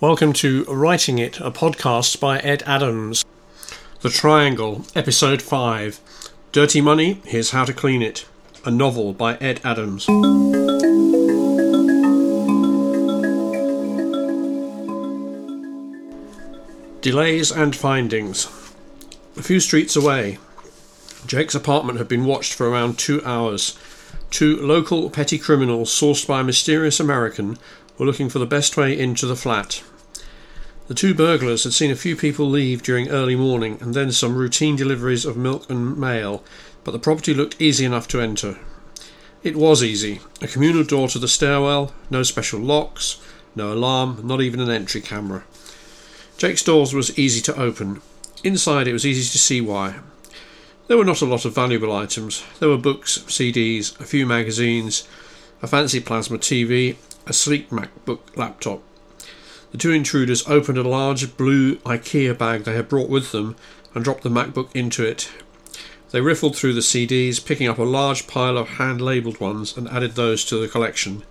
Welcome to Writing It, a podcast by Ed Adams. The Triangle, Episode 5 Dirty Money, Here's How to Clean It. A novel by Ed Adams. Delays and Findings. A few streets away, Jake's apartment had been watched for around two hours. Two local petty criminals, sourced by a mysterious American, were looking for the best way into the flat. The two burglars had seen a few people leave during early morning and then some routine deliveries of milk and mail, but the property looked easy enough to enter. It was easy. A communal door to the stairwell, no special locks, no alarm, not even an entry camera. Jake's doors was easy to open. Inside it was easy to see why. There were not a lot of valuable items. There were books, CDs, a few magazines, a fancy plasma TV, a sleek MacBook laptop. The two intruders opened a large blue IKEA bag they had brought with them and dropped the MacBook into it. They riffled through the CDs, picking up a large pile of hand labelled ones and added those to the collection.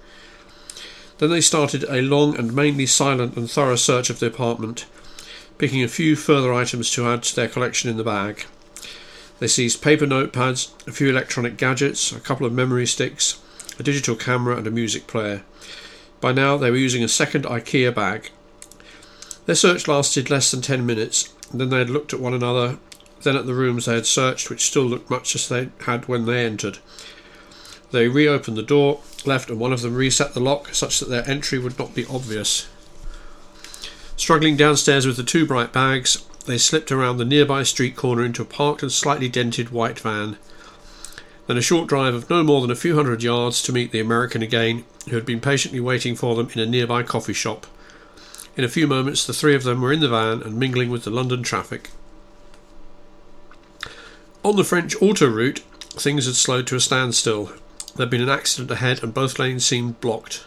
Then they started a long and mainly silent and thorough search of the apartment, picking a few further items to add to their collection in the bag. They seized paper notepads, a few electronic gadgets, a couple of memory sticks, a digital camera, and a music player. By now, they were using a second IKEA bag. Their search lasted less than ten minutes, and then they had looked at one another, then at the rooms they had searched, which still looked much as they had when they entered. They reopened the door, left, and one of them reset the lock such that their entry would not be obvious. Struggling downstairs with the two bright bags, they slipped around the nearby street corner into a parked and slightly dented white van. Then a short drive of no more than a few hundred yards to meet the American again, who had been patiently waiting for them in a nearby coffee shop. In a few moments, the three of them were in the van and mingling with the London traffic. On the French autoroute, things had slowed to a standstill. There had been an accident ahead, and both lanes seemed blocked.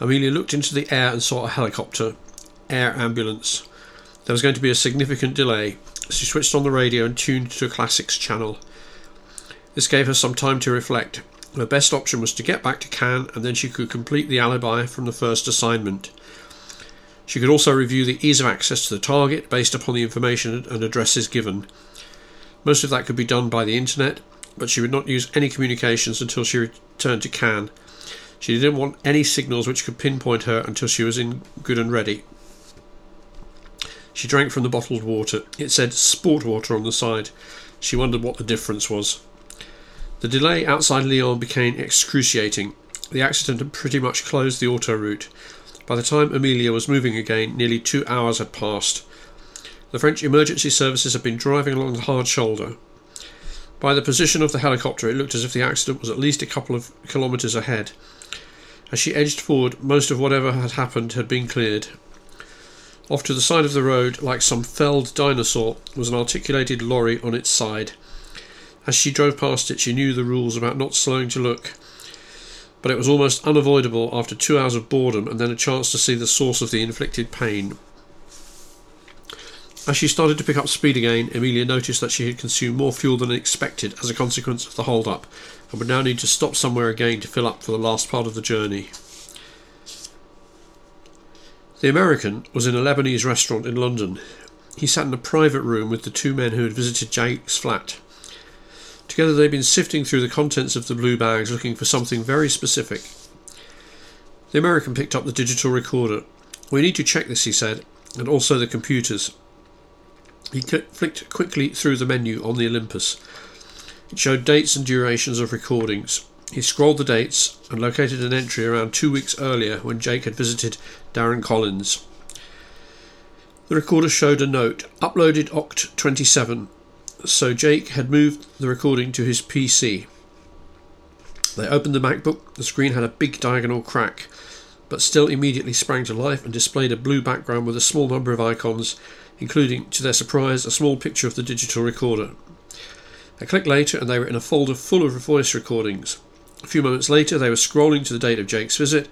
Amelia looked into the air and saw a helicopter, air ambulance. There was going to be a significant delay. She switched on the radio and tuned to a classics channel. This gave her some time to reflect. Her best option was to get back to Cannes and then she could complete the alibi from the first assignment. She could also review the ease of access to the target based upon the information and addresses given. Most of that could be done by the internet, but she would not use any communications until she returned to Cannes. She didn't want any signals which could pinpoint her until she was in good and ready. She drank from the bottled water. It said sport water on the side. She wondered what the difference was. The delay outside Lyon became excruciating. The accident had pretty much closed the auto route. By the time Amelia was moving again, nearly two hours had passed. The French emergency services had been driving along the hard shoulder. By the position of the helicopter, it looked as if the accident was at least a couple of kilometres ahead. As she edged forward, most of whatever had happened had been cleared. Off to the side of the road, like some felled dinosaur, was an articulated lorry on its side. As she drove past it, she knew the rules about not slowing to look, but it was almost unavoidable after two hours of boredom and then a chance to see the source of the inflicted pain. As she started to pick up speed again, Amelia noticed that she had consumed more fuel than expected as a consequence of the hold up, and would now need to stop somewhere again to fill up for the last part of the journey. The American was in a Lebanese restaurant in London. He sat in a private room with the two men who had visited Jake's flat. Together they'd been sifting through the contents of the blue bags looking for something very specific. The American picked up the digital recorder. We need to check this, he said, and also the computers. He flicked quickly through the menu on the Olympus. It showed dates and durations of recordings. He scrolled the dates and located an entry around two weeks earlier when Jake had visited Darren Collins. The recorder showed a note uploaded Oct 27, so Jake had moved the recording to his PC. They opened the MacBook. The screen had a big diagonal crack, but still immediately sprang to life and displayed a blue background with a small number of icons, including, to their surprise, a small picture of the digital recorder. A click later, and they were in a folder full of voice recordings. A few moments later, they were scrolling to the date of Jake's visit,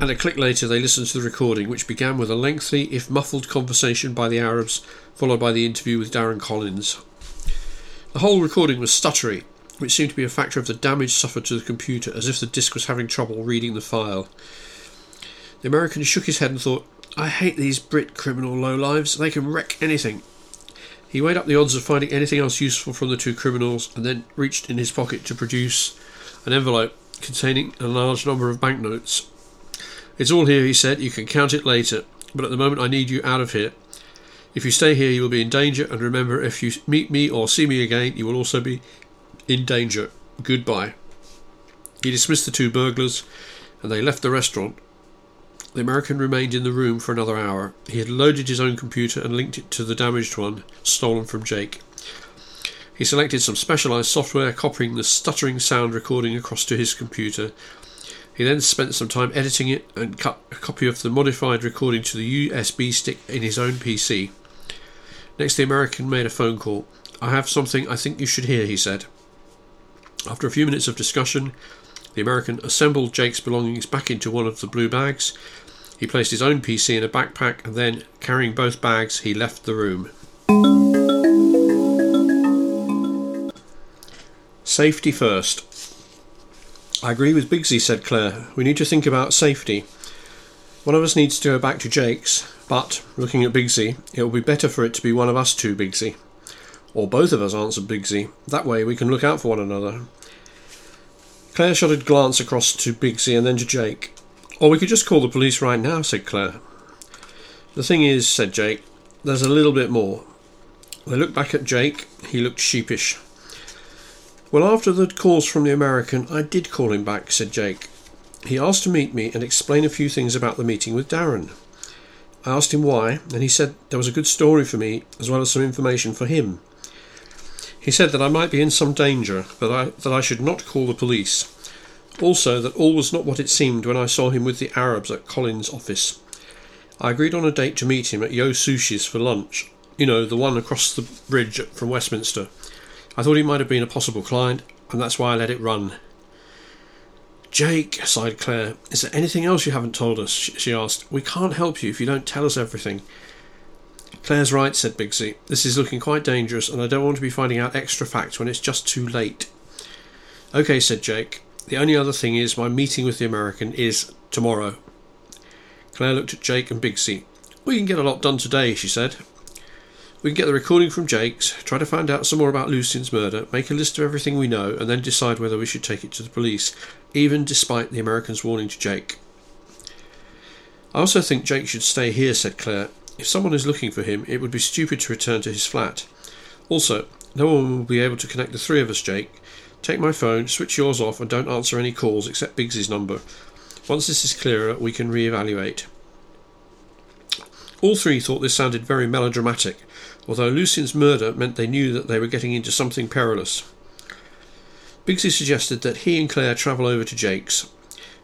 and a click later, they listened to the recording, which began with a lengthy, if muffled, conversation by the Arabs, followed by the interview with Darren Collins. The whole recording was stuttery, which seemed to be a factor of the damage suffered to the computer, as if the disk was having trouble reading the file. The American shook his head and thought, I hate these Brit criminal lowlives. They can wreck anything. He weighed up the odds of finding anything else useful from the two criminals and then reached in his pocket to produce an envelope containing a large number of banknotes. It's all here, he said. You can count it later, but at the moment I need you out of here. If you stay here, you will be in danger, and remember, if you meet me or see me again, you will also be in danger. Goodbye. He dismissed the two burglars, and they left the restaurant. The American remained in the room for another hour. He had loaded his own computer and linked it to the damaged one stolen from Jake. He selected some specialized software, copying the stuttering sound recording across to his computer. He then spent some time editing it and cut a copy of the modified recording to the USB stick in his own PC. Next, the American made a phone call. I have something I think you should hear, he said. After a few minutes of discussion, the American assembled Jake's belongings back into one of the blue bags. He placed his own PC in a backpack and then, carrying both bags, he left the room. Safety first. I agree with Bigsy, said Claire. We need to think about safety. One of us needs to go back to Jake's, but, looking at Bigsy, it will be better for it to be one of us two, Bigsy. Or both of us, answered Bigsy. That way we can look out for one another. Claire shot a glance across to Bigsy and then to Jake. Or we could just call the police right now, said Claire. The thing is, said Jake, there's a little bit more. They looked back at Jake. He looked sheepish. Well, after the calls from the American, I did call him back, said Jake. He asked to meet me and explain a few things about the meeting with Darren. I asked him why, and he said there was a good story for me as well as some information for him. He said that I might be in some danger, but I, that I should not call the police. Also, that all was not what it seemed when I saw him with the Arabs at Collins' office. I agreed on a date to meet him at Yo Sushi's for lunch. You know, the one across the bridge from Westminster. I thought he might have been a possible client, and that's why I let it run. Jake, sighed Claire, is there anything else you haven't told us? she asked. We can't help you if you don't tell us everything. Claire's right, said Bigsy. This is looking quite dangerous, and I don't want to be finding out extra facts when it's just too late. Okay, said Jake. The only other thing is my meeting with the American is tomorrow. Claire looked at Jake and Bigsy. We can get a lot done today, she said. We can get the recording from Jake's, try to find out some more about Lucien's murder, make a list of everything we know, and then decide whether we should take it to the police, even despite the American's warning to Jake. I also think Jake should stay here, said Claire. If someone is looking for him, it would be stupid to return to his flat. Also, no one will be able to connect the three of us, Jake. Take my phone, switch yours off, and don't answer any calls except Bigsy's number. Once this is clearer, we can re-evaluate. All three thought this sounded very melodramatic, although Lucien's murder meant they knew that they were getting into something perilous. Bigsy suggested that he and Claire travel over to Jake's.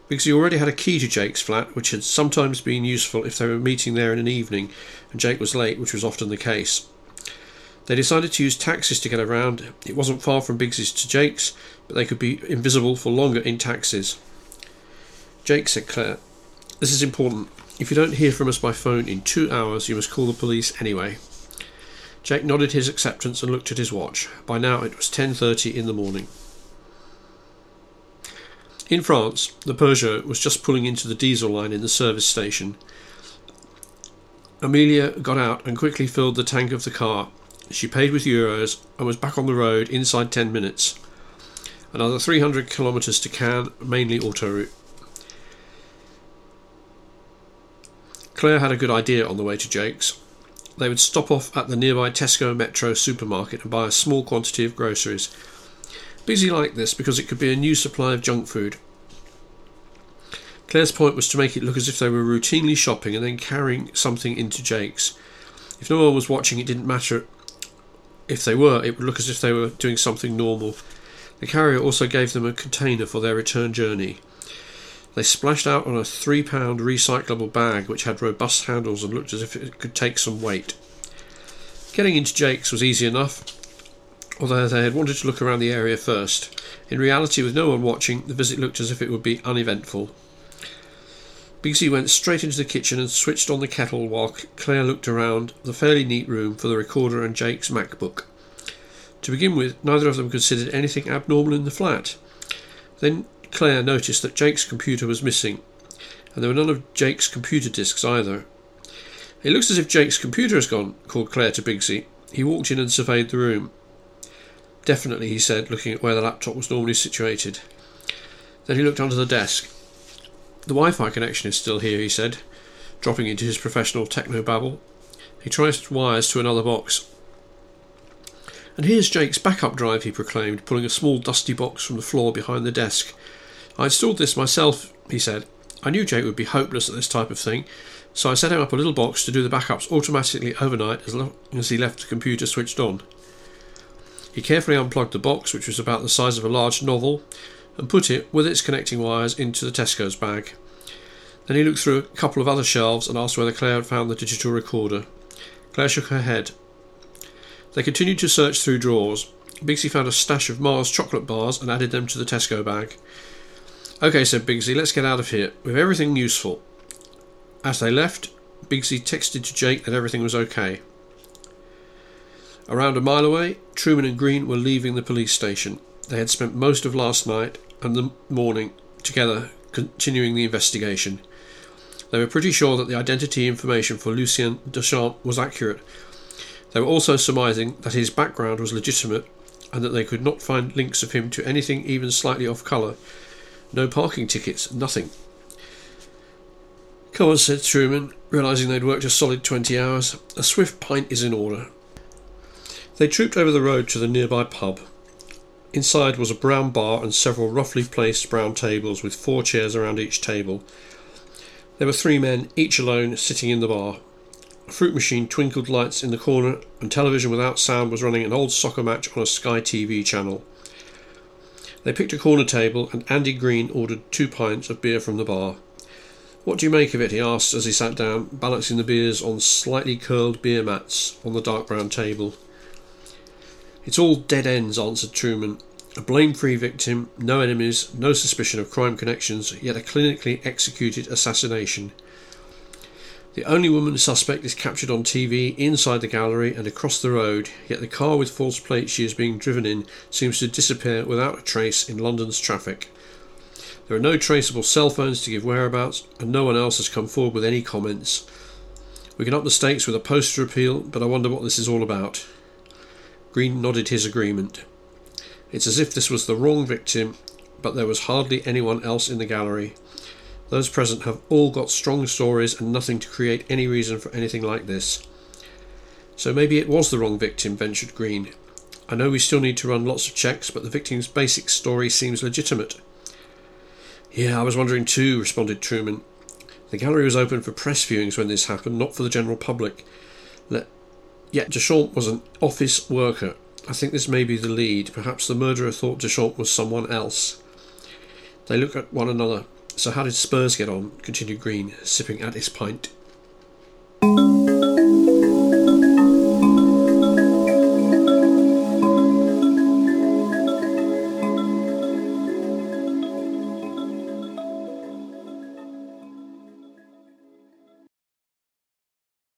He already had a key to Jake's flat, which had sometimes been useful if they were meeting there in an evening and Jake was late, which was often the case. They decided to use taxis to get around. It wasn't far from Bigsy's to Jake's, but they could be invisible for longer in taxis. Jake said Claire, This is important. If you don't hear from us by phone in two hours, you must call the police anyway. Jake nodded his acceptance and looked at his watch. By now it was 10:30 in the morning. In France, the Peugeot was just pulling into the diesel line in the service station. Amelia got out and quickly filled the tank of the car. She paid with euros and was back on the road inside 10 minutes. Another 300 kilometres to Cannes, mainly autoroute. Claire had a good idea on the way to Jake's. They would stop off at the nearby Tesco Metro supermarket and buy a small quantity of groceries Bigsy liked this because it could be a new supply of junk food. Claire's point was to make it look as if they were routinely shopping and then carrying something into Jake's. If no one was watching, it didn't matter. If they were, it would look as if they were doing something normal. The carrier also gave them a container for their return journey. They splashed out on a three pound recyclable bag which had robust handles and looked as if it could take some weight. Getting into Jake's was easy enough although they had wanted to look around the area first. In reality, with no one watching, the visit looked as if it would be uneventful. Bigsy went straight into the kitchen and switched on the kettle while Claire looked around the fairly neat room for the recorder and Jake's MacBook. To begin with, neither of them considered anything abnormal in the flat. Then Claire noticed that Jake's computer was missing. And there were none of Jake's computer disks either. It looks as if Jake's computer has gone, called Claire to Bigsy. He walked in and surveyed the room. Definitely, he said, looking at where the laptop was normally situated. Then he looked under the desk. The Wi Fi connection is still here, he said, dropping into his professional techno babble. He traced wires to another box. And here's Jake's backup drive, he proclaimed, pulling a small dusty box from the floor behind the desk. I installed this myself, he said. I knew Jake would be hopeless at this type of thing, so I set him up a little box to do the backups automatically overnight as long as he left the computer switched on. He carefully unplugged the box, which was about the size of a large novel, and put it, with its connecting wires, into the Tesco's bag. Then he looked through a couple of other shelves and asked whether Claire had found the digital recorder. Claire shook her head. They continued to search through drawers. Bigsy found a stash of Mars chocolate bars and added them to the Tesco bag. OK, said Bigsy, let's get out of here. With everything useful. As they left, Bigsy texted to Jake that everything was OK. Around a mile away, Truman and Green were leaving the police station. They had spent most of last night and the morning together continuing the investigation. They were pretty sure that the identity information for Lucien Deschamps was accurate. They were also surmising that his background was legitimate and that they could not find links of him to anything even slightly off colour. No parking tickets, nothing. Come on, said Truman, realising they'd worked a solid twenty hours. A swift pint is in order. They trooped over the road to the nearby pub. Inside was a brown bar and several roughly placed brown tables with four chairs around each table. There were three men, each alone, sitting in the bar. A fruit machine twinkled lights in the corner, and television without sound was running an old soccer match on a Sky TV channel. They picked a corner table, and Andy Green ordered two pints of beer from the bar. What do you make of it? he asked as he sat down, balancing the beers on slightly curled beer mats on the dark brown table. It's all dead ends, answered Truman. A blame free victim, no enemies, no suspicion of crime connections, yet a clinically executed assassination. The only woman suspect is captured on TV inside the gallery and across the road, yet the car with false plates she is being driven in seems to disappear without a trace in London's traffic. There are no traceable cell phones to give whereabouts, and no one else has come forward with any comments. We can up the stakes with a poster appeal, but I wonder what this is all about. Green nodded his agreement. It's as if this was the wrong victim, but there was hardly anyone else in the gallery. Those present have all got strong stories and nothing to create any reason for anything like this. So maybe it was the wrong victim, ventured Green. I know we still need to run lots of checks, but the victim's basic story seems legitimate. Yeah, I was wondering too, responded Truman. The gallery was open for press viewings when this happened, not for the general public. Let... Yet Deschamps was an office worker, I think this may be the lead. Perhaps the murderer thought Deschamps was someone else. They look at one another. So how did Spurs get on? continued Green, sipping at his pint.